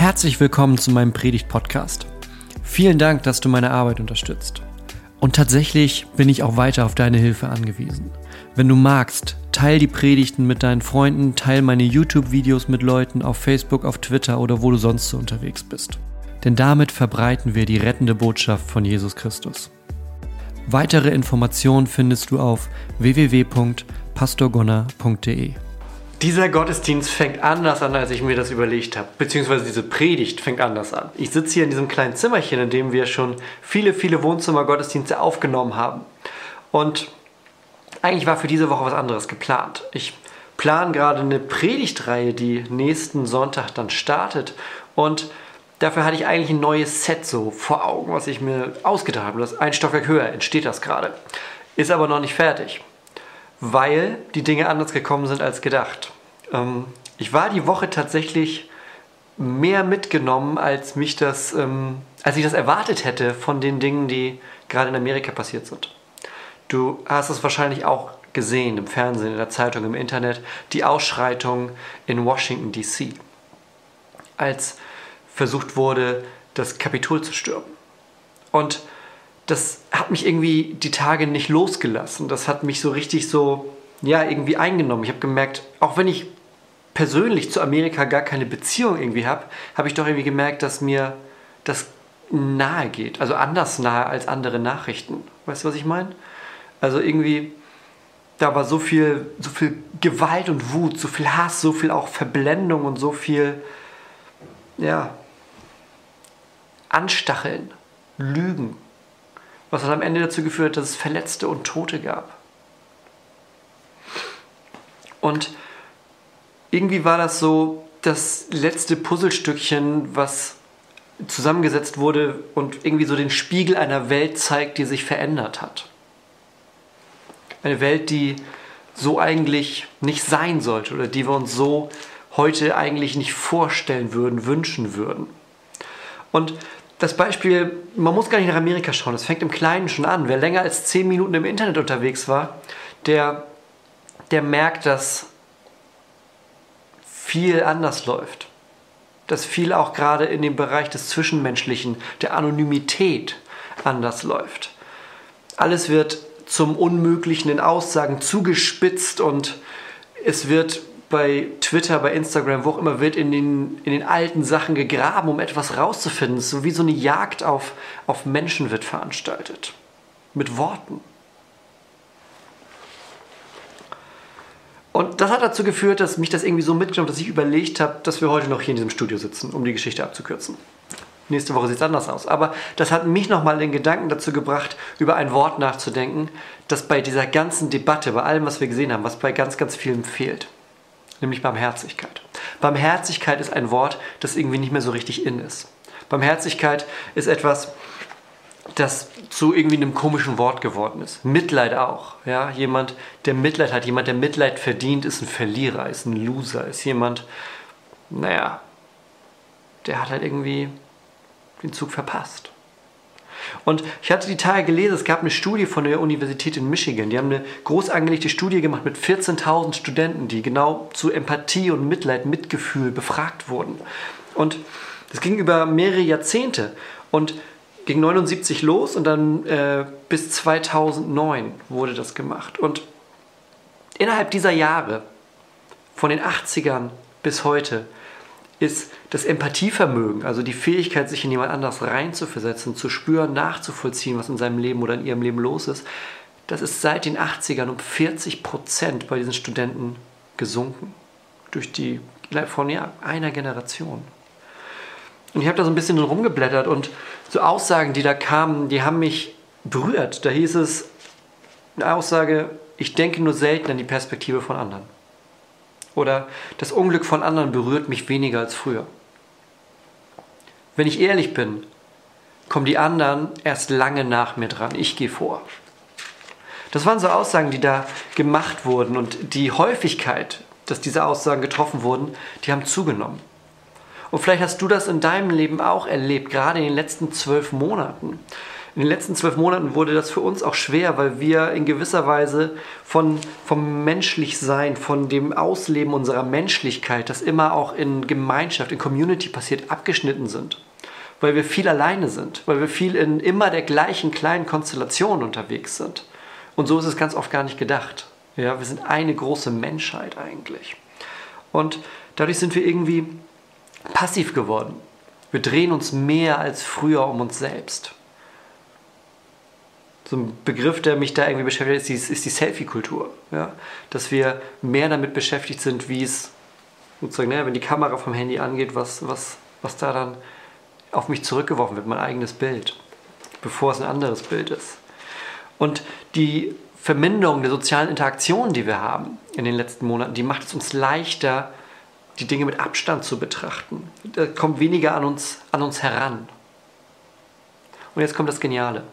Herzlich willkommen zu meinem Predigt-Podcast. Vielen Dank, dass du meine Arbeit unterstützt. Und tatsächlich bin ich auch weiter auf deine Hilfe angewiesen. Wenn du magst, teil die Predigten mit deinen Freunden, teil meine YouTube-Videos mit Leuten auf Facebook, auf Twitter oder wo du sonst so unterwegs bist. Denn damit verbreiten wir die rettende Botschaft von Jesus Christus. Weitere Informationen findest du auf www.pastorgonner.de. Dieser Gottesdienst fängt anders an, als ich mir das überlegt habe. Beziehungsweise diese Predigt fängt anders an. Ich sitze hier in diesem kleinen Zimmerchen, in dem wir schon viele, viele Wohnzimmer-Gottesdienste aufgenommen haben. Und eigentlich war für diese Woche was anderes geplant. Ich plane gerade eine Predigtreihe, die nächsten Sonntag dann startet. Und dafür hatte ich eigentlich ein neues Set so vor Augen, was ich mir ausgedacht habe. Das ein Stockwerk höher entsteht das gerade. Ist aber noch nicht fertig weil die Dinge anders gekommen sind als gedacht. Ähm, ich war die Woche tatsächlich mehr mitgenommen, als mich das, ähm, als ich das erwartet hätte von den Dingen, die gerade in Amerika passiert sind. Du hast es wahrscheinlich auch gesehen im Fernsehen, in der Zeitung, im Internet, die Ausschreitung in Washington DC, als versucht wurde, das Kapitol zu stürmen. Und das hat mich irgendwie die Tage nicht losgelassen. Das hat mich so richtig so, ja, irgendwie eingenommen. Ich habe gemerkt, auch wenn ich persönlich zu Amerika gar keine Beziehung irgendwie habe, habe ich doch irgendwie gemerkt, dass mir das nahe geht. Also anders nahe als andere Nachrichten. Weißt du, was ich meine? Also irgendwie, da war so viel, so viel Gewalt und Wut, so viel Hass, so viel auch Verblendung und so viel, ja, Anstacheln, Lügen was dann am Ende dazu geführt hat, dass es Verletzte und Tote gab. Und irgendwie war das so das letzte Puzzlestückchen, was zusammengesetzt wurde und irgendwie so den Spiegel einer Welt zeigt, die sich verändert hat. Eine Welt, die so eigentlich nicht sein sollte oder die wir uns so heute eigentlich nicht vorstellen würden, wünschen würden. Und das Beispiel, man muss gar nicht nach Amerika schauen, es fängt im Kleinen schon an. Wer länger als 10 Minuten im Internet unterwegs war, der, der merkt, dass viel anders läuft. Dass viel auch gerade in dem Bereich des Zwischenmenschlichen, der Anonymität anders läuft. Alles wird zum Unmöglichen in Aussagen zugespitzt und es wird bei Twitter, bei Instagram, wo auch immer, wird in den, in den alten Sachen gegraben, um etwas rauszufinden. So wie so eine Jagd auf, auf Menschen wird veranstaltet. Mit Worten. Und das hat dazu geführt, dass mich das irgendwie so mitgenommen dass ich überlegt habe, dass wir heute noch hier in diesem Studio sitzen, um die Geschichte abzukürzen. Nächste Woche sieht es anders aus. Aber das hat mich nochmal den Gedanken dazu gebracht, über ein Wort nachzudenken, das bei dieser ganzen Debatte, bei allem, was wir gesehen haben, was bei ganz, ganz vielen fehlt nämlich Barmherzigkeit. Barmherzigkeit ist ein Wort, das irgendwie nicht mehr so richtig in ist. Barmherzigkeit ist etwas, das zu irgendwie einem komischen Wort geworden ist. Mitleid auch. Ja? Jemand, der Mitleid hat, jemand, der Mitleid verdient, ist ein Verlierer, ist ein Loser, ist jemand, naja, der hat halt irgendwie den Zug verpasst. Und ich hatte die Tage gelesen, es gab eine Studie von der Universität in Michigan. Die haben eine groß angelegte Studie gemacht mit 14.000 Studenten, die genau zu Empathie und Mitleid, Mitgefühl befragt wurden. Und das ging über mehrere Jahrzehnte und ging 79 los und dann äh, bis 2009 wurde das gemacht. Und innerhalb dieser Jahre, von den 80ern bis heute, ist das Empathievermögen, also die Fähigkeit, sich in jemand anders reinzuversetzen, zu spüren, nachzuvollziehen, was in seinem Leben oder in ihrem Leben los ist, das ist seit den 80ern um 40 Prozent bei diesen Studenten gesunken. Durch die, von ja, einer Generation. Und ich habe da so ein bisschen rumgeblättert und so Aussagen, die da kamen, die haben mich berührt. Da hieß es, eine Aussage, ich denke nur selten an die Perspektive von anderen. Oder das Unglück von anderen berührt mich weniger als früher. Wenn ich ehrlich bin, kommen die anderen erst lange nach mir dran. Ich gehe vor. Das waren so Aussagen, die da gemacht wurden und die Häufigkeit, dass diese Aussagen getroffen wurden, die haben zugenommen. Und vielleicht hast du das in deinem Leben auch erlebt, gerade in den letzten zwölf Monaten. In den letzten zwölf Monaten wurde das für uns auch schwer, weil wir in gewisser Weise von, vom Menschlichsein, von dem Ausleben unserer Menschlichkeit, das immer auch in Gemeinschaft, in Community passiert, abgeschnitten sind. Weil wir viel alleine sind, weil wir viel in immer der gleichen kleinen Konstellation unterwegs sind. Und so ist es ganz oft gar nicht gedacht. Ja, wir sind eine große Menschheit eigentlich. Und dadurch sind wir irgendwie passiv geworden. Wir drehen uns mehr als früher um uns selbst. So ein Begriff, der mich da irgendwie beschäftigt, ist die, ist die Selfie-Kultur. Ja? Dass wir mehr damit beschäftigt sind, wie es, sozusagen, naja, wenn die Kamera vom Handy angeht, was, was, was da dann auf mich zurückgeworfen wird, mein eigenes Bild, bevor es ein anderes Bild ist. Und die Verminderung der sozialen Interaktion, die wir haben in den letzten Monaten, die macht es uns leichter, die Dinge mit Abstand zu betrachten. Da kommt weniger an uns, an uns heran. Und jetzt kommt das Geniale.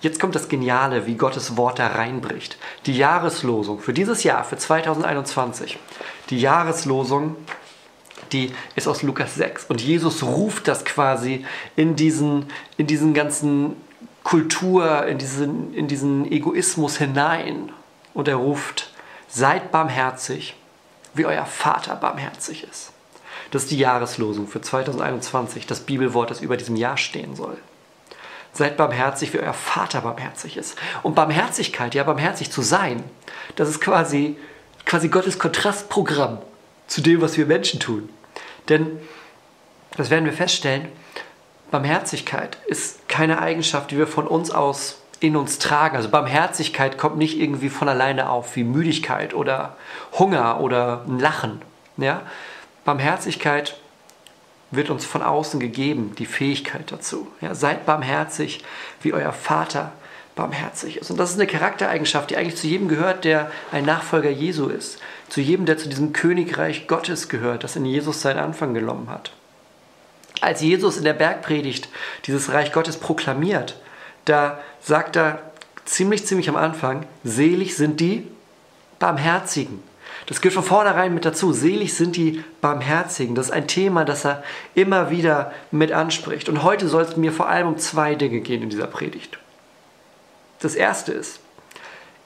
Jetzt kommt das Geniale, wie Gottes Wort da reinbricht. Die Jahreslosung für dieses Jahr, für 2021. Die Jahreslosung, die ist aus Lukas 6. Und Jesus ruft das quasi in diesen, in diesen ganzen Kultur, in diesen, in diesen Egoismus hinein. Und er ruft, seid barmherzig, wie euer Vater barmherzig ist. Das ist die Jahreslosung für 2021, das Bibelwort, das über diesem Jahr stehen soll. Seid barmherzig, wie euer Vater barmherzig ist. Und Barmherzigkeit, ja, barmherzig zu sein, das ist quasi, quasi Gottes Kontrastprogramm zu dem, was wir Menschen tun. Denn, das werden wir feststellen, Barmherzigkeit ist keine Eigenschaft, die wir von uns aus in uns tragen. Also Barmherzigkeit kommt nicht irgendwie von alleine auf, wie Müdigkeit oder Hunger oder ein Lachen. Ja? Barmherzigkeit wird uns von außen gegeben, die Fähigkeit dazu. Ja? Seid barmherzig, wie euer Vater barmherzig ist. Und das ist eine Charaktereigenschaft, die eigentlich zu jedem gehört, der ein Nachfolger Jesu ist. Zu jedem, der zu diesem Königreich Gottes gehört, das in Jesus seinen Anfang genommen hat. Als Jesus in der Bergpredigt dieses Reich Gottes proklamiert, da sagt er ziemlich, ziemlich am Anfang, selig sind die Barmherzigen. Das gehört von vornherein mit dazu. Selig sind die Barmherzigen. Das ist ein Thema, das er immer wieder mit anspricht. Und heute soll es mir vor allem um zwei Dinge gehen in dieser Predigt. Das erste ist,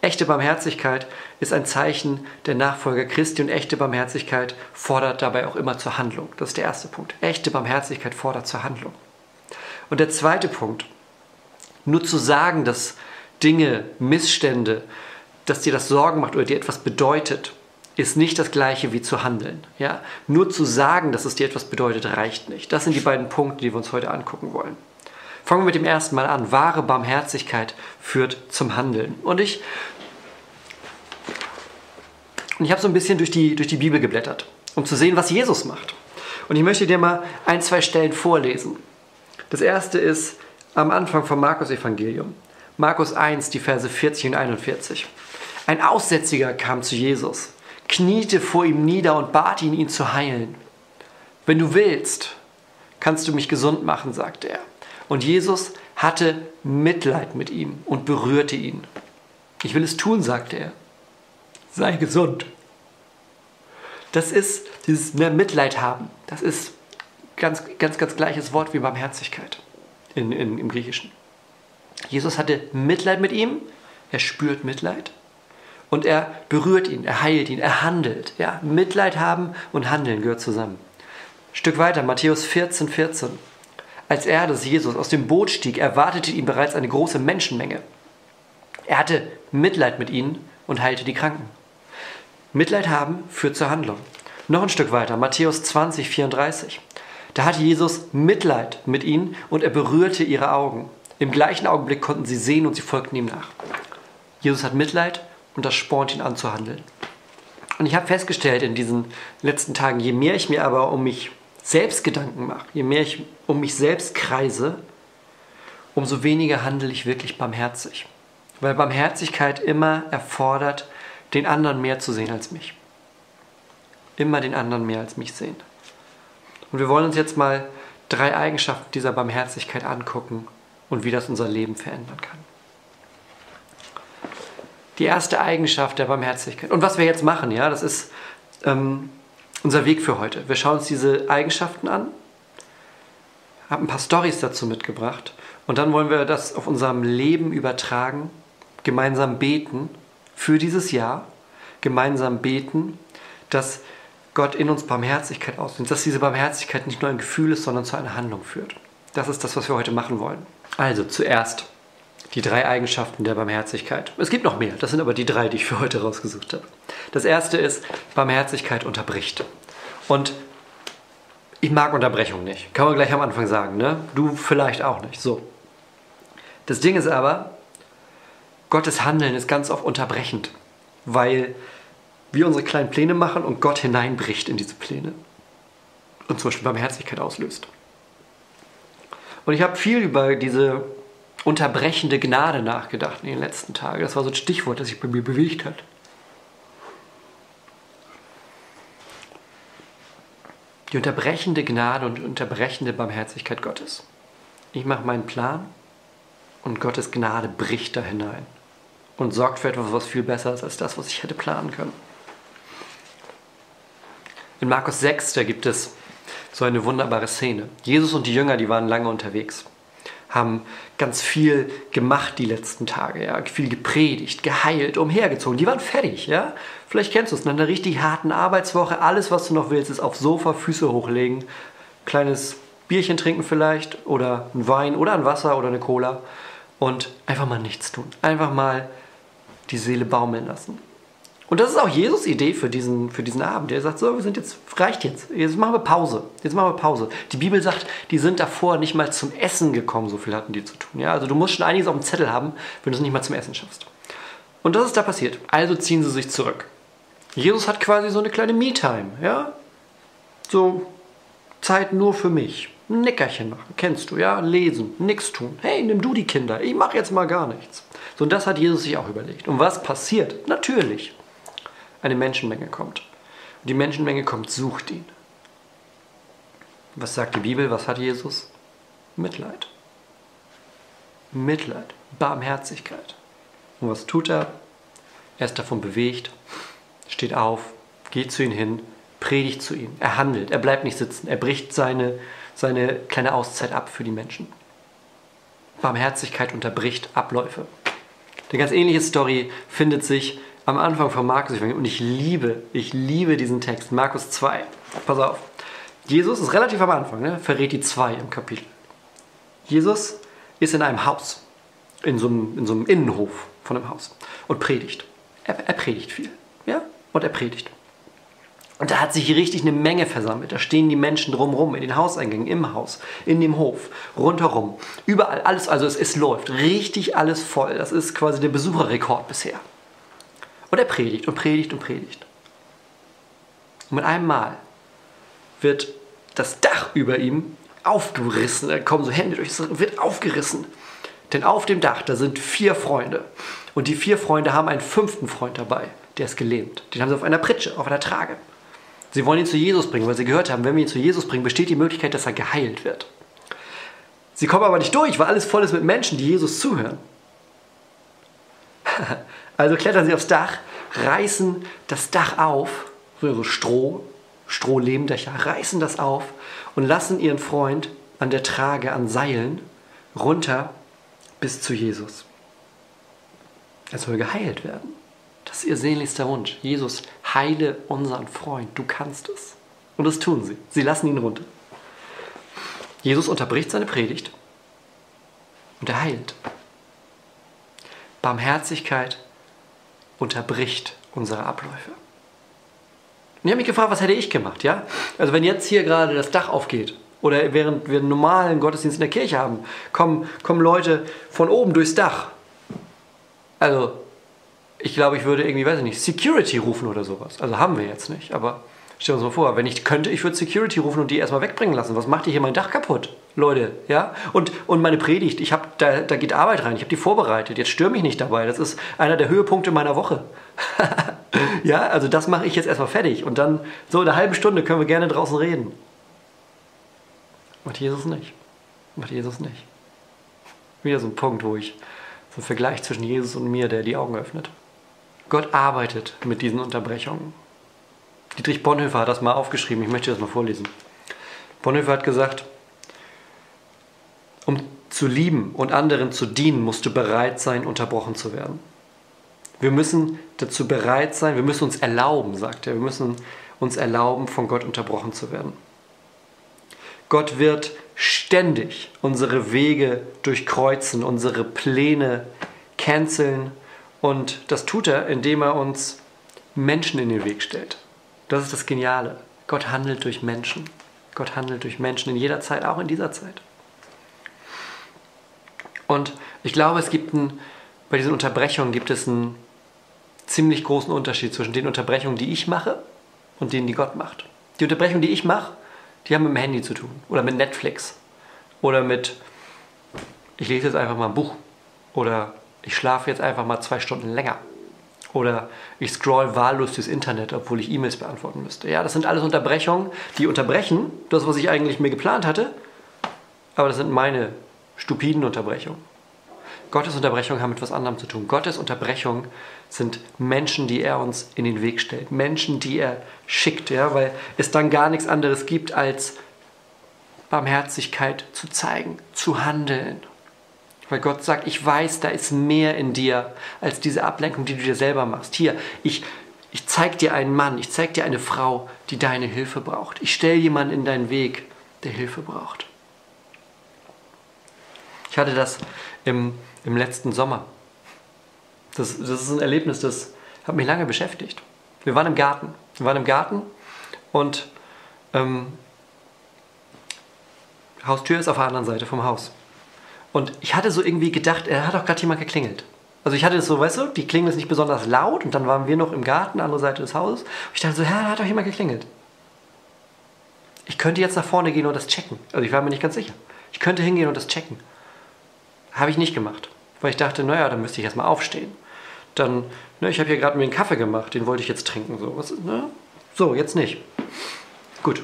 echte Barmherzigkeit ist ein Zeichen der Nachfolger Christi und echte Barmherzigkeit fordert dabei auch immer zur Handlung. Das ist der erste Punkt. Echte Barmherzigkeit fordert zur Handlung. Und der zweite Punkt, nur zu sagen, dass Dinge, Missstände, dass dir das Sorgen macht oder dir etwas bedeutet, ist nicht das gleiche wie zu handeln. Ja? Nur zu sagen, dass es dir etwas bedeutet, reicht nicht. Das sind die beiden Punkte, die wir uns heute angucken wollen. Fangen wir mit dem ersten Mal an. Wahre Barmherzigkeit führt zum Handeln. Und ich, ich habe so ein bisschen durch die, durch die Bibel geblättert, um zu sehen, was Jesus macht. Und ich möchte dir mal ein, zwei Stellen vorlesen. Das erste ist am Anfang vom Markus-Evangelium. Markus 1, die Verse 40 und 41. Ein Aussätziger kam zu Jesus, kniete vor ihm nieder und bat ihn, ihn zu heilen. Wenn du willst, kannst du mich gesund machen, sagte er. Und Jesus hatte Mitleid mit ihm und berührte ihn. Ich will es tun, sagte er. Sei gesund. Das ist dieses ne, Mitleid haben. Das ist ganz, ganz, ganz gleiches Wort wie Barmherzigkeit in, in, im Griechischen. Jesus hatte Mitleid mit ihm, er spürt Mitleid und er berührt ihn, er heilt ihn, er handelt. Ja? Mitleid haben und handeln gehört zusammen. Stück weiter, Matthäus 14, 14. Als er, das Jesus, aus dem Boot stieg, erwartete ihn bereits eine große Menschenmenge. Er hatte Mitleid mit ihnen und heilte die Kranken. Mitleid haben führt zur Handlung. Noch ein Stück weiter, Matthäus 20, 34. Da hatte Jesus Mitleid mit ihnen und er berührte ihre Augen. Im gleichen Augenblick konnten sie sehen und sie folgten ihm nach. Jesus hat Mitleid und das spornt ihn an zu handeln. Und ich habe festgestellt in diesen letzten Tagen, je mehr ich mir aber um mich selbst Gedanken mache, je mehr ich um mich selbst kreise, umso weniger handle ich wirklich barmherzig. Weil Barmherzigkeit immer erfordert, den anderen mehr zu sehen als mich. Immer den anderen mehr als mich sehen. Und wir wollen uns jetzt mal drei Eigenschaften dieser Barmherzigkeit angucken und wie das unser Leben verändern kann. Die erste Eigenschaft der Barmherzigkeit. Und was wir jetzt machen, ja, das ist ähm, unser Weg für heute. Wir schauen uns diese Eigenschaften an, habe ein paar Stories dazu mitgebracht Und dann wollen wir das auf unserem Leben übertragen, gemeinsam beten für dieses Jahr, gemeinsam beten, dass Gott in uns Barmherzigkeit ausnimmt, dass diese Barmherzigkeit nicht nur ein Gefühl ist, sondern zu einer Handlung führt. Das ist das, was wir heute machen wollen. Also zuerst die drei Eigenschaften der Barmherzigkeit. Es gibt noch mehr, das sind aber die drei, die ich für heute rausgesucht habe. Das erste ist, Barmherzigkeit unterbricht. Und ich mag Unterbrechung nicht. Kann man gleich am Anfang sagen, ne? Du vielleicht auch nicht. So. Das Ding ist aber, Gottes Handeln ist ganz oft unterbrechend, weil wir unsere kleinen Pläne machen und Gott hineinbricht in diese Pläne und zum Beispiel Barmherzigkeit auslöst. Und ich habe viel über diese unterbrechende Gnade nachgedacht in den letzten Tagen. Das war so ein Stichwort, das sich bei mir bewegt hat. Die unterbrechende Gnade und unterbrechende Barmherzigkeit Gottes. Ich mache meinen Plan und Gottes Gnade bricht da hinein und sorgt für etwas, was viel besser ist als das, was ich hätte planen können. In Markus 6, da gibt es so eine wunderbare Szene. Jesus und die Jünger, die waren lange unterwegs, haben ganz viel gemacht die letzten Tage, ja, viel gepredigt, geheilt, umhergezogen. Die waren fertig, ja. Vielleicht kennst du es, nach einer richtig harten Arbeitswoche, alles, was du noch willst, ist aufs Sofa, Füße hochlegen, kleines Bierchen trinken vielleicht oder ein Wein oder ein Wasser oder eine Cola und einfach mal nichts tun. Einfach mal die Seele baumeln lassen. Und das ist auch Jesus Idee für diesen, für diesen Abend. Er sagt so, wir sind jetzt, reicht jetzt. Jetzt machen wir Pause. Jetzt machen wir Pause. Die Bibel sagt, die sind davor nicht mal zum Essen gekommen. So viel hatten die zu tun. Ja, also du musst schon einiges auf dem Zettel haben, wenn du es nicht mal zum Essen schaffst. Und das ist da passiert. Also ziehen sie sich zurück. Jesus hat quasi so eine kleine Me-Time. Ja, so Zeit nur für mich. Ein Nickerchen machen, kennst du, ja? Lesen, nichts tun. Hey, nimm du die Kinder, ich mache jetzt mal gar nichts. So, und das hat Jesus sich auch überlegt. Und was passiert? Natürlich, eine Menschenmenge kommt. Und die Menschenmenge kommt, sucht ihn. Was sagt die Bibel? Was hat Jesus? Mitleid. Mitleid, Barmherzigkeit. Und was tut er? Er ist davon bewegt, steht auf, geht zu ihm hin, predigt zu ihm. Er handelt, er bleibt nicht sitzen, er bricht seine, seine kleine Auszeit ab für die Menschen. Barmherzigkeit unterbricht Abläufe. Eine ganz ähnliche Story findet sich am Anfang von Markus und ich liebe, ich liebe diesen Text, Markus 2. Pass auf. Jesus ist relativ am Anfang, ne? verrät die 2 im Kapitel. Jesus ist in einem Haus, in so einem, in so einem Innenhof von einem Haus und predigt. Er, er predigt viel, ja, und er predigt. Und da hat sich richtig eine Menge versammelt. Da stehen die Menschen drumherum, in den Hauseingängen, im Haus, in dem Hof, rundherum. Überall, alles, also es, es läuft richtig alles voll. Das ist quasi der Besucherrekord bisher. Und er predigt und predigt und predigt. Und mit einem Mal wird das Dach über ihm aufgerissen. Da kommen so Hände durch, es wird aufgerissen. Denn auf dem Dach, da sind vier Freunde. Und die vier Freunde haben einen fünften Freund dabei, der ist gelähmt. Den haben sie auf einer Pritsche, auf einer Trage. Sie wollen ihn zu Jesus bringen, weil sie gehört haben, wenn wir ihn zu Jesus bringen, besteht die Möglichkeit, dass er geheilt wird. Sie kommen aber nicht durch, weil alles voll ist mit Menschen, die Jesus zuhören. Also klettern sie aufs Dach, reißen das Dach auf, so Stroh, Strohlehmdächer, reißen das auf und lassen ihren Freund an der Trage, an Seilen, runter bis zu Jesus. Er soll geheilt werden. Das ist ihr sehnlichster Wunsch. Jesus, heile unseren Freund. Du kannst es. Und das tun sie. Sie lassen ihn runter. Jesus unterbricht seine Predigt und er heilt. Barmherzigkeit unterbricht unsere Abläufe. Und ich habe mich gefragt, was hätte ich gemacht, ja? Also wenn jetzt hier gerade das Dach aufgeht oder während wir einen normalen Gottesdienst in der Kirche haben, kommen, kommen Leute von oben durchs Dach. Also ich glaube, ich würde irgendwie, weiß ich nicht, Security rufen oder sowas. Also haben wir jetzt nicht, aber Stell uns mal vor, wenn ich könnte, ich würde Security rufen und die erstmal wegbringen lassen. Was macht ihr hier mein Dach kaputt? Leute, ja? Und, und meine Predigt, ich habe da, da geht Arbeit rein, ich habe die vorbereitet. Jetzt stürme ich nicht dabei. Das ist einer der Höhepunkte meiner Woche. ja, also das mache ich jetzt erstmal fertig. Und dann, so in einer halben Stunde können wir gerne draußen reden. Macht Jesus nicht. Macht Jesus nicht. Wieder so ein Punkt, wo ich so einen Vergleich zwischen Jesus und mir, der die Augen öffnet. Gott arbeitet mit diesen Unterbrechungen. Dietrich Bonhoeffer hat das mal aufgeschrieben, ich möchte das mal vorlesen. Bonhoeffer hat gesagt, um zu lieben und anderen zu dienen, musst du bereit sein, unterbrochen zu werden. Wir müssen dazu bereit sein, wir müssen uns erlauben, sagt er, wir müssen uns erlauben, von Gott unterbrochen zu werden. Gott wird ständig unsere Wege durchkreuzen, unsere Pläne canceln und das tut er, indem er uns Menschen in den Weg stellt. Das ist das Geniale. Gott handelt durch Menschen. Gott handelt durch Menschen in jeder Zeit, auch in dieser Zeit. Und ich glaube, es gibt ein, bei diesen Unterbrechungen gibt es einen ziemlich großen Unterschied zwischen den Unterbrechungen, die ich mache und denen, die Gott macht. Die Unterbrechungen, die ich mache, die haben mit dem Handy zu tun oder mit Netflix oder mit, ich lese jetzt einfach mal ein Buch oder ich schlafe jetzt einfach mal zwei Stunden länger oder ich scroll wahllos durchs Internet, obwohl ich E-Mails beantworten müsste. Ja, das sind alles Unterbrechungen, die unterbrechen das, was ich eigentlich mir geplant hatte, aber das sind meine stupiden Unterbrechungen. Gottes Unterbrechungen haben mit etwas anderem zu tun. Gottes Unterbrechungen sind Menschen, die er uns in den Weg stellt. Menschen, die er schickt, ja, weil es dann gar nichts anderes gibt, als Barmherzigkeit zu zeigen, zu handeln. Weil Gott sagt, ich weiß, da ist mehr in dir als diese Ablenkung, die du dir selber machst. Hier, ich, ich zeige dir einen Mann, ich zeige dir eine Frau, die deine Hilfe braucht. Ich stelle jemanden in deinen Weg, der Hilfe braucht. Ich hatte das im, im letzten Sommer. Das, das ist ein Erlebnis, das hat mich lange beschäftigt. Wir waren im Garten. Wir waren im Garten und ähm, Haustür ist auf der anderen Seite vom Haus. Und ich hatte so irgendwie gedacht, er hat doch gerade jemand geklingelt. Also ich hatte es so, weißt du, die Klingel ist nicht besonders laut und dann waren wir noch im Garten, andere Seite des Hauses. Und ich dachte so, ja, da hat doch jemand geklingelt. Ich könnte jetzt nach vorne gehen und das checken. Also ich war mir nicht ganz sicher. Ich könnte hingehen und das checken. Habe ich nicht gemacht, weil ich dachte, naja, dann müsste ich erstmal aufstehen. Dann, ne, ich habe hier gerade mir einen Kaffee gemacht, den wollte ich jetzt trinken. So, was, ne? so jetzt nicht. Gut.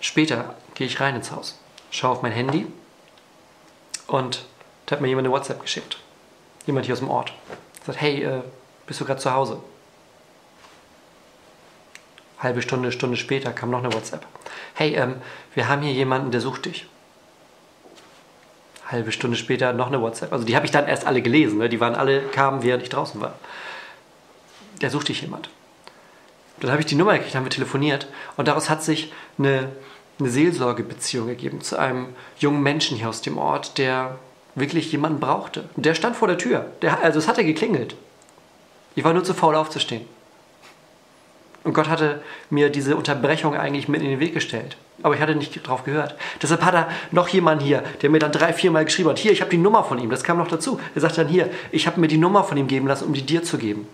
Später gehe ich rein ins Haus, schaue auf mein Handy und da hat mir jemand eine WhatsApp geschickt. Jemand hier aus dem Ort. Sagt, hey, äh, bist du gerade zu Hause? Halbe Stunde, Stunde später kam noch eine WhatsApp. Hey, ähm, wir haben hier jemanden, der sucht dich halbe Stunde später noch eine WhatsApp. Also die habe ich dann erst alle gelesen. Ne? Die waren alle, kamen, während ich draußen war. Da suchte ich jemand. Dann habe ich die Nummer gekriegt, haben wir telefoniert und daraus hat sich eine, eine Seelsorgebeziehung ergeben zu einem jungen Menschen hier aus dem Ort, der wirklich jemanden brauchte. Und der stand vor der Tür. Der, also es hatte geklingelt. Ich war nur zu faul aufzustehen. Und Gott hatte mir diese Unterbrechung eigentlich mit in den Weg gestellt. Aber ich hatte nicht drauf gehört. Deshalb hat er noch jemanden hier, der mir dann drei, vier Mal geschrieben hat, hier, ich habe die Nummer von ihm. Das kam noch dazu. Er sagt dann, hier, ich habe mir die Nummer von ihm geben lassen, um die dir zu geben.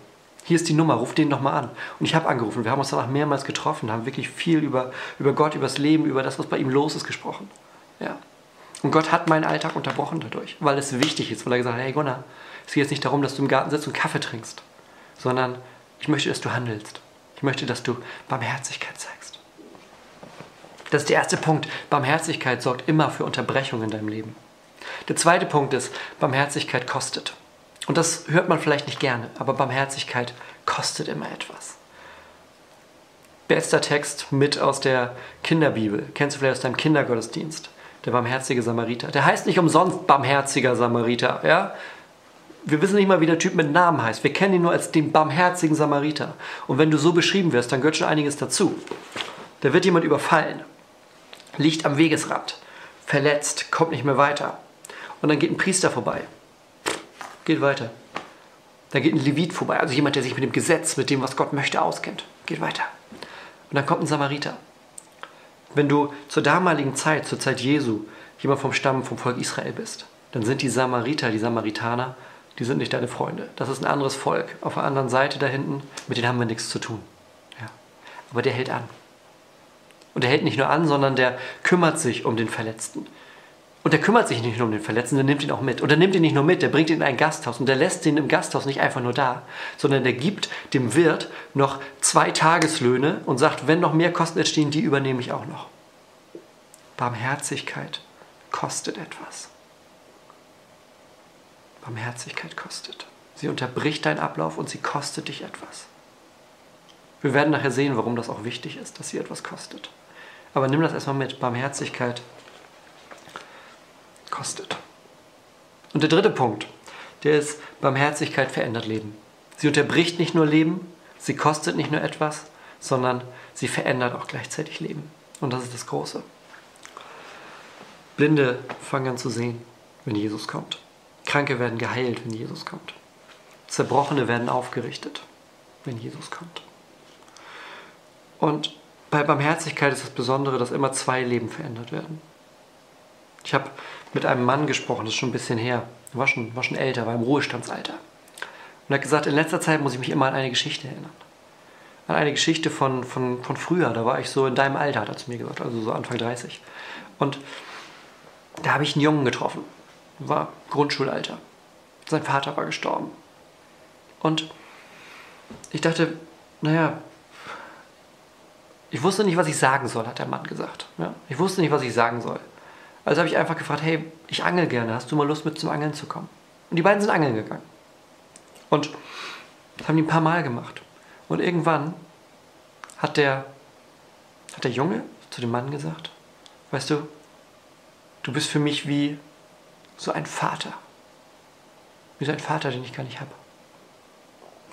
Hier ist die Nummer, ruf den nochmal an. Und ich habe angerufen. Wir haben uns danach mehrmals getroffen, haben wirklich viel über, über Gott, über das Leben, über das, was bei ihm los ist, gesprochen. Ja. Und Gott hat meinen Alltag unterbrochen dadurch, weil es wichtig ist, weil er gesagt hat, hey Gunnar, es geht jetzt nicht darum, dass du im Garten sitzt und Kaffee trinkst, sondern ich möchte, dass du handelst. Ich möchte, dass du Barmherzigkeit zeigst. Das ist der erste Punkt. Barmherzigkeit sorgt immer für Unterbrechung in deinem Leben. Der zweite Punkt ist, Barmherzigkeit kostet. Und das hört man vielleicht nicht gerne, aber Barmherzigkeit kostet immer etwas. Bester Text mit aus der Kinderbibel. Kennst du vielleicht aus deinem Kindergottesdienst? Der barmherzige Samariter. Der heißt nicht umsonst barmherziger Samariter. Ja? wir wissen nicht mal, wie der Typ mit Namen heißt. Wir kennen ihn nur als den barmherzigen Samariter. Und wenn du so beschrieben wirst, dann gehört schon einiges dazu. Da wird jemand überfallen, liegt am Wegesrand, verletzt, kommt nicht mehr weiter. Und dann geht ein Priester vorbei, geht weiter. Dann geht ein Levit vorbei, also jemand, der sich mit dem Gesetz, mit dem, was Gott möchte, auskennt, geht weiter. Und dann kommt ein Samariter. Wenn du zur damaligen Zeit, zur Zeit Jesu, jemand vom Stamm, vom Volk Israel bist, dann sind die Samariter, die Samaritaner, die sind nicht deine Freunde. Das ist ein anderes Volk. Auf der anderen Seite da hinten, mit denen haben wir nichts zu tun. Ja. Aber der hält an. Und der hält nicht nur an, sondern der kümmert sich um den Verletzten. Und der kümmert sich nicht nur um den Verletzten, der nimmt ihn auch mit. Und der nimmt ihn nicht nur mit, der bringt ihn in ein Gasthaus. Und der lässt ihn im Gasthaus nicht einfach nur da, sondern der gibt dem Wirt noch zwei Tageslöhne und sagt, wenn noch mehr Kosten entstehen, die übernehme ich auch noch. Barmherzigkeit kostet etwas. Barmherzigkeit kostet. Sie unterbricht deinen Ablauf und sie kostet dich etwas. Wir werden nachher sehen, warum das auch wichtig ist, dass sie etwas kostet. Aber nimm das erstmal mit. Barmherzigkeit kostet. Und der dritte Punkt, der ist, Barmherzigkeit verändert Leben. Sie unterbricht nicht nur Leben, sie kostet nicht nur etwas, sondern sie verändert auch gleichzeitig Leben. Und das ist das Große. Blinde fangen an zu sehen, wenn Jesus kommt. Kranke werden geheilt, wenn Jesus kommt. Zerbrochene werden aufgerichtet, wenn Jesus kommt. Und bei Barmherzigkeit ist das Besondere, dass immer zwei Leben verändert werden. Ich habe mit einem Mann gesprochen, das ist schon ein bisschen her, war schon, war schon älter, war im Ruhestandsalter. Und er hat gesagt, in letzter Zeit muss ich mich immer an eine Geschichte erinnern. An eine Geschichte von, von, von früher, da war ich so in deinem Alter, hat er zu mir gesagt, also so Anfang 30. Und da habe ich einen Jungen getroffen, war Grundschulalter. Sein Vater war gestorben. Und ich dachte, naja, ich wusste nicht, was ich sagen soll, hat der Mann gesagt. Ja, ich wusste nicht, was ich sagen soll. Also habe ich einfach gefragt, hey, ich angel gerne, hast du mal Lust mit zum Angeln zu kommen? Und die beiden sind angeln gegangen. Und das haben die ein paar Mal gemacht. Und irgendwann hat der, hat der Junge zu dem Mann gesagt, weißt du, du bist für mich wie so ein Vater. Wie so ein Vater, den ich gar nicht habe.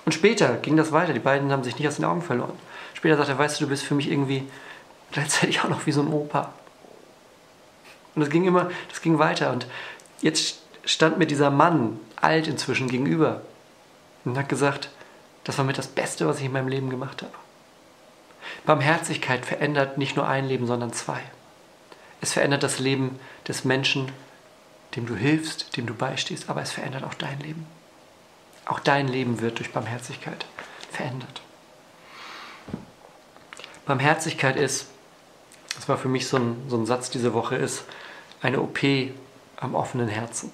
Und später ging das weiter. Die beiden haben sich nicht aus den Augen verloren. Später sagt er, weißt du, du bist für mich irgendwie gleichzeitig auch noch wie so ein Opa. Und das ging immer, das ging weiter. Und jetzt stand mir dieser Mann, alt inzwischen, gegenüber und hat gesagt, das war mit das Beste, was ich in meinem Leben gemacht habe. Barmherzigkeit verändert nicht nur ein Leben, sondern zwei. Es verändert das Leben des Menschen, dem du hilfst, dem du beistehst, aber es verändert auch dein Leben. Auch dein Leben wird durch Barmherzigkeit verändert. Barmherzigkeit ist, das war für mich so ein, so ein Satz diese Woche, ist eine OP am offenen Herzen.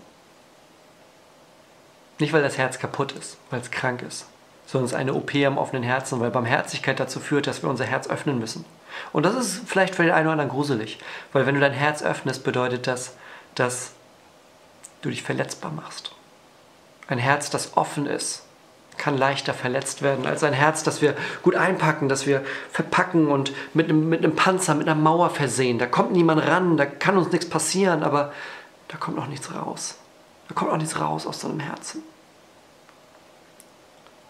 Nicht, weil das Herz kaputt ist, weil es krank ist, sondern es ist eine OP am offenen Herzen, weil Barmherzigkeit dazu führt, dass wir unser Herz öffnen müssen. Und das ist vielleicht für den einen oder anderen gruselig, weil wenn du dein Herz öffnest, bedeutet das, dass du dich verletzbar machst. Ein Herz, das offen ist, kann leichter verletzt werden als ein Herz, das wir gut einpacken, das wir verpacken und mit einem, mit einem Panzer, mit einer Mauer versehen. Da kommt niemand ran, da kann uns nichts passieren, aber da kommt auch nichts raus. Da kommt auch nichts raus aus so einem Herzen.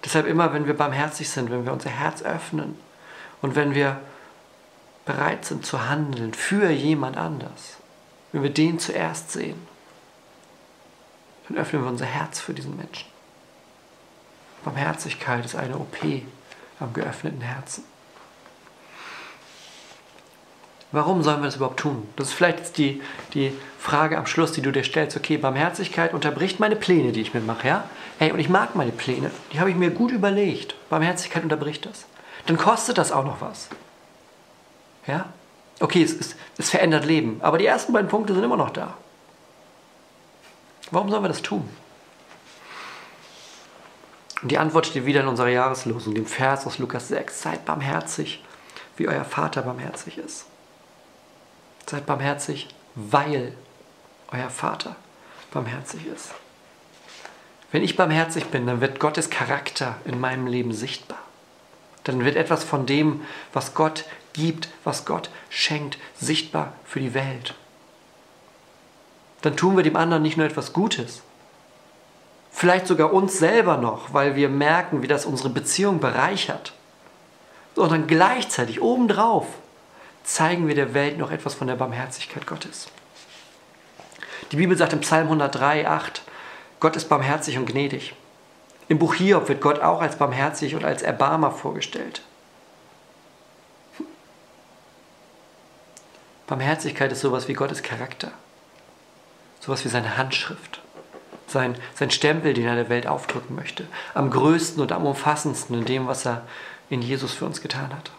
Deshalb immer, wenn wir barmherzig sind, wenn wir unser Herz öffnen und wenn wir bereit sind zu handeln für jemand anders, wenn wir den zuerst sehen, dann öffnen wir unser Herz für diesen Menschen. Barmherzigkeit ist eine OP am geöffneten Herzen. Warum sollen wir das überhaupt tun? Das ist vielleicht jetzt die, die Frage am Schluss, die du dir stellst. Okay, Barmherzigkeit unterbricht meine Pläne, die ich mir mache, ja? Hey, und ich mag meine Pläne. Die habe ich mir gut überlegt. Barmherzigkeit unterbricht das. Dann kostet das auch noch was. Ja? Okay, es, es, es verändert Leben. Aber die ersten beiden Punkte sind immer noch da. Warum sollen wir das tun? Und die Antwort steht wieder in unserer Jahreslosung, dem Vers aus Lukas 6. Seid barmherzig, wie euer Vater barmherzig ist. Seid barmherzig, weil euer Vater barmherzig ist. Wenn ich barmherzig bin, dann wird Gottes Charakter in meinem Leben sichtbar. Dann wird etwas von dem, was Gott gibt, was Gott schenkt, sichtbar für die Welt. Dann tun wir dem anderen nicht nur etwas Gutes, vielleicht sogar uns selber noch, weil wir merken, wie das unsere Beziehung bereichert, sondern gleichzeitig obendrauf zeigen wir der Welt noch etwas von der Barmherzigkeit Gottes. Die Bibel sagt im Psalm 103, 8, Gott ist barmherzig und gnädig. Im Buch Hiob wird Gott auch als barmherzig und als Erbarmer vorgestellt. Barmherzigkeit ist sowas wie Gottes Charakter, sowas wie seine Handschrift, sein, sein Stempel, den er der Welt aufdrücken möchte, am größten und am umfassendsten in dem, was er in Jesus für uns getan hat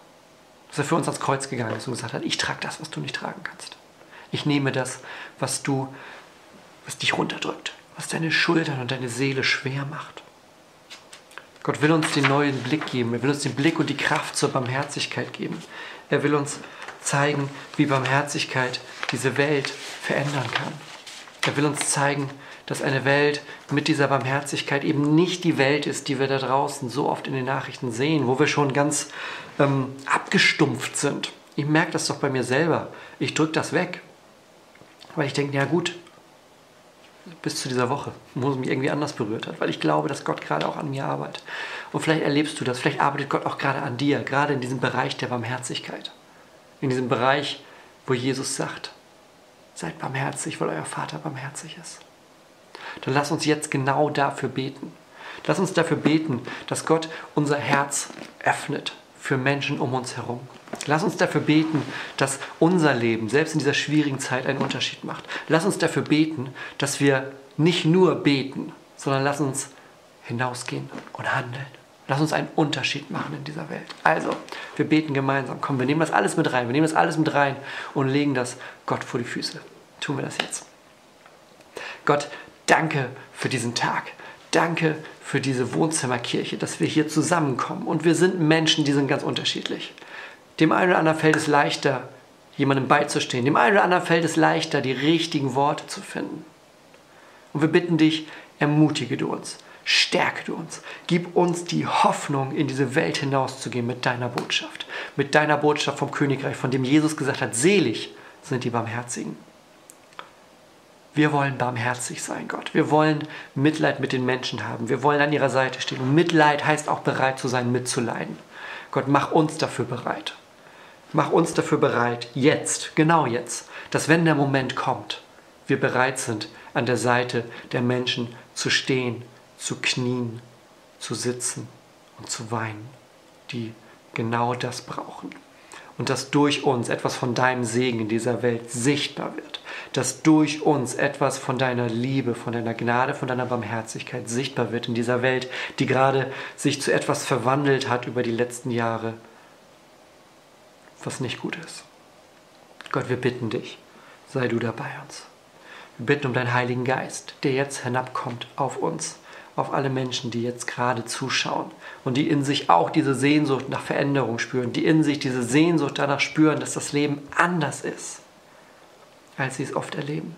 dass er für uns ans Kreuz gegangen ist und gesagt hat, ich trage das, was du nicht tragen kannst. Ich nehme das, was du, was dich runterdrückt, was deine Schultern und deine Seele schwer macht. Gott will uns den neuen Blick geben. Er will uns den Blick und die Kraft zur Barmherzigkeit geben. Er will uns zeigen, wie Barmherzigkeit diese Welt verändern kann. Er will uns zeigen, dass eine Welt mit dieser Barmherzigkeit eben nicht die Welt ist, die wir da draußen so oft in den Nachrichten sehen, wo wir schon ganz ähm, abgestumpft sind. Ich merke das doch bei mir selber. Ich drücke das weg. Weil ich denke, ja gut, bis zu dieser Woche, wo es mich irgendwie anders berührt hat, weil ich glaube, dass Gott gerade auch an mir arbeitet. Und vielleicht erlebst du das, vielleicht arbeitet Gott auch gerade an dir, gerade in diesem Bereich der Barmherzigkeit. In diesem Bereich, wo Jesus sagt, seid barmherzig, weil euer Vater barmherzig ist. Dann lass uns jetzt genau dafür beten. Lass uns dafür beten, dass Gott unser Herz öffnet für Menschen um uns herum. Lass uns dafür beten, dass unser Leben selbst in dieser schwierigen Zeit einen Unterschied macht. Lass uns dafür beten, dass wir nicht nur beten, sondern lass uns hinausgehen und handeln. Lass uns einen Unterschied machen in dieser Welt. Also, wir beten gemeinsam. Komm, wir nehmen das alles mit rein. Wir nehmen das alles mit rein und legen das Gott vor die Füße. Tun wir das jetzt. Gott, danke für diesen Tag. Danke für diese Wohnzimmerkirche, dass wir hier zusammenkommen. Und wir sind Menschen, die sind ganz unterschiedlich. Dem einen oder anderen fällt es leichter, jemandem beizustehen. Dem einen oder anderen fällt es leichter, die richtigen Worte zu finden. Und wir bitten dich, ermutige du uns, stärke du uns, gib uns die Hoffnung, in diese Welt hinauszugehen mit deiner Botschaft, mit deiner Botschaft vom Königreich, von dem Jesus gesagt hat, selig sind die Barmherzigen. Wir wollen barmherzig sein, Gott. Wir wollen Mitleid mit den Menschen haben. Wir wollen an ihrer Seite stehen. Und Mitleid heißt auch bereit zu sein, mitzuleiden. Gott, mach uns dafür bereit. Mach uns dafür bereit, jetzt, genau jetzt, dass wenn der Moment kommt, wir bereit sind, an der Seite der Menschen zu stehen, zu knien, zu sitzen und zu weinen, die genau das brauchen. Und dass durch uns etwas von deinem Segen in dieser Welt sichtbar wird dass durch uns etwas von deiner Liebe, von deiner Gnade, von deiner Barmherzigkeit sichtbar wird in dieser Welt, die gerade sich zu etwas verwandelt hat über die letzten Jahre, was nicht gut ist. Gott, wir bitten dich, sei du dabei uns. Wir bitten um deinen Heiligen Geist, der jetzt hinabkommt auf uns, auf alle Menschen, die jetzt gerade zuschauen und die in sich auch diese Sehnsucht nach Veränderung spüren, die in sich diese Sehnsucht danach spüren, dass das Leben anders ist als sie es oft erleben.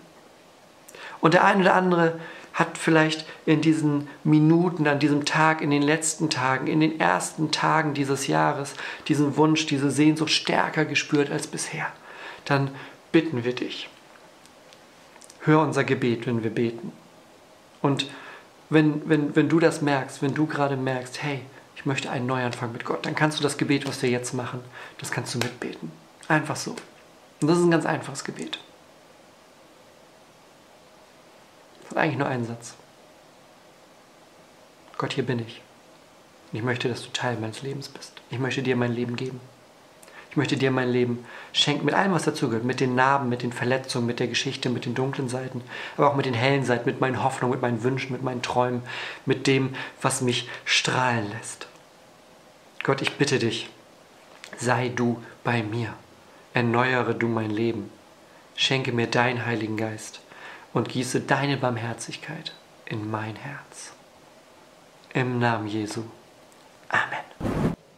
Und der eine oder andere hat vielleicht in diesen Minuten, an diesem Tag, in den letzten Tagen, in den ersten Tagen dieses Jahres diesen Wunsch, diese Sehnsucht stärker gespürt als bisher. Dann bitten wir dich. Hör unser Gebet, wenn wir beten. Und wenn, wenn, wenn du das merkst, wenn du gerade merkst, hey, ich möchte einen Neuanfang mit Gott, dann kannst du das Gebet, was wir jetzt machen, das kannst du mitbeten. Einfach so. Und das ist ein ganz einfaches Gebet. hat eigentlich nur einen Satz. Gott, hier bin ich. Ich möchte, dass du Teil meines Lebens bist. Ich möchte dir mein Leben geben. Ich möchte dir mein Leben schenken mit allem, was dazugehört. Mit den Narben, mit den Verletzungen, mit der Geschichte, mit den dunklen Seiten, aber auch mit den hellen Seiten, mit meinen Hoffnungen, mit meinen Wünschen, mit meinen Träumen, mit dem, was mich strahlen lässt. Gott, ich bitte dich, sei du bei mir. Erneuere du mein Leben. Schenke mir deinen Heiligen Geist und gieße deine Barmherzigkeit in mein Herz. Im Namen Jesu. Amen.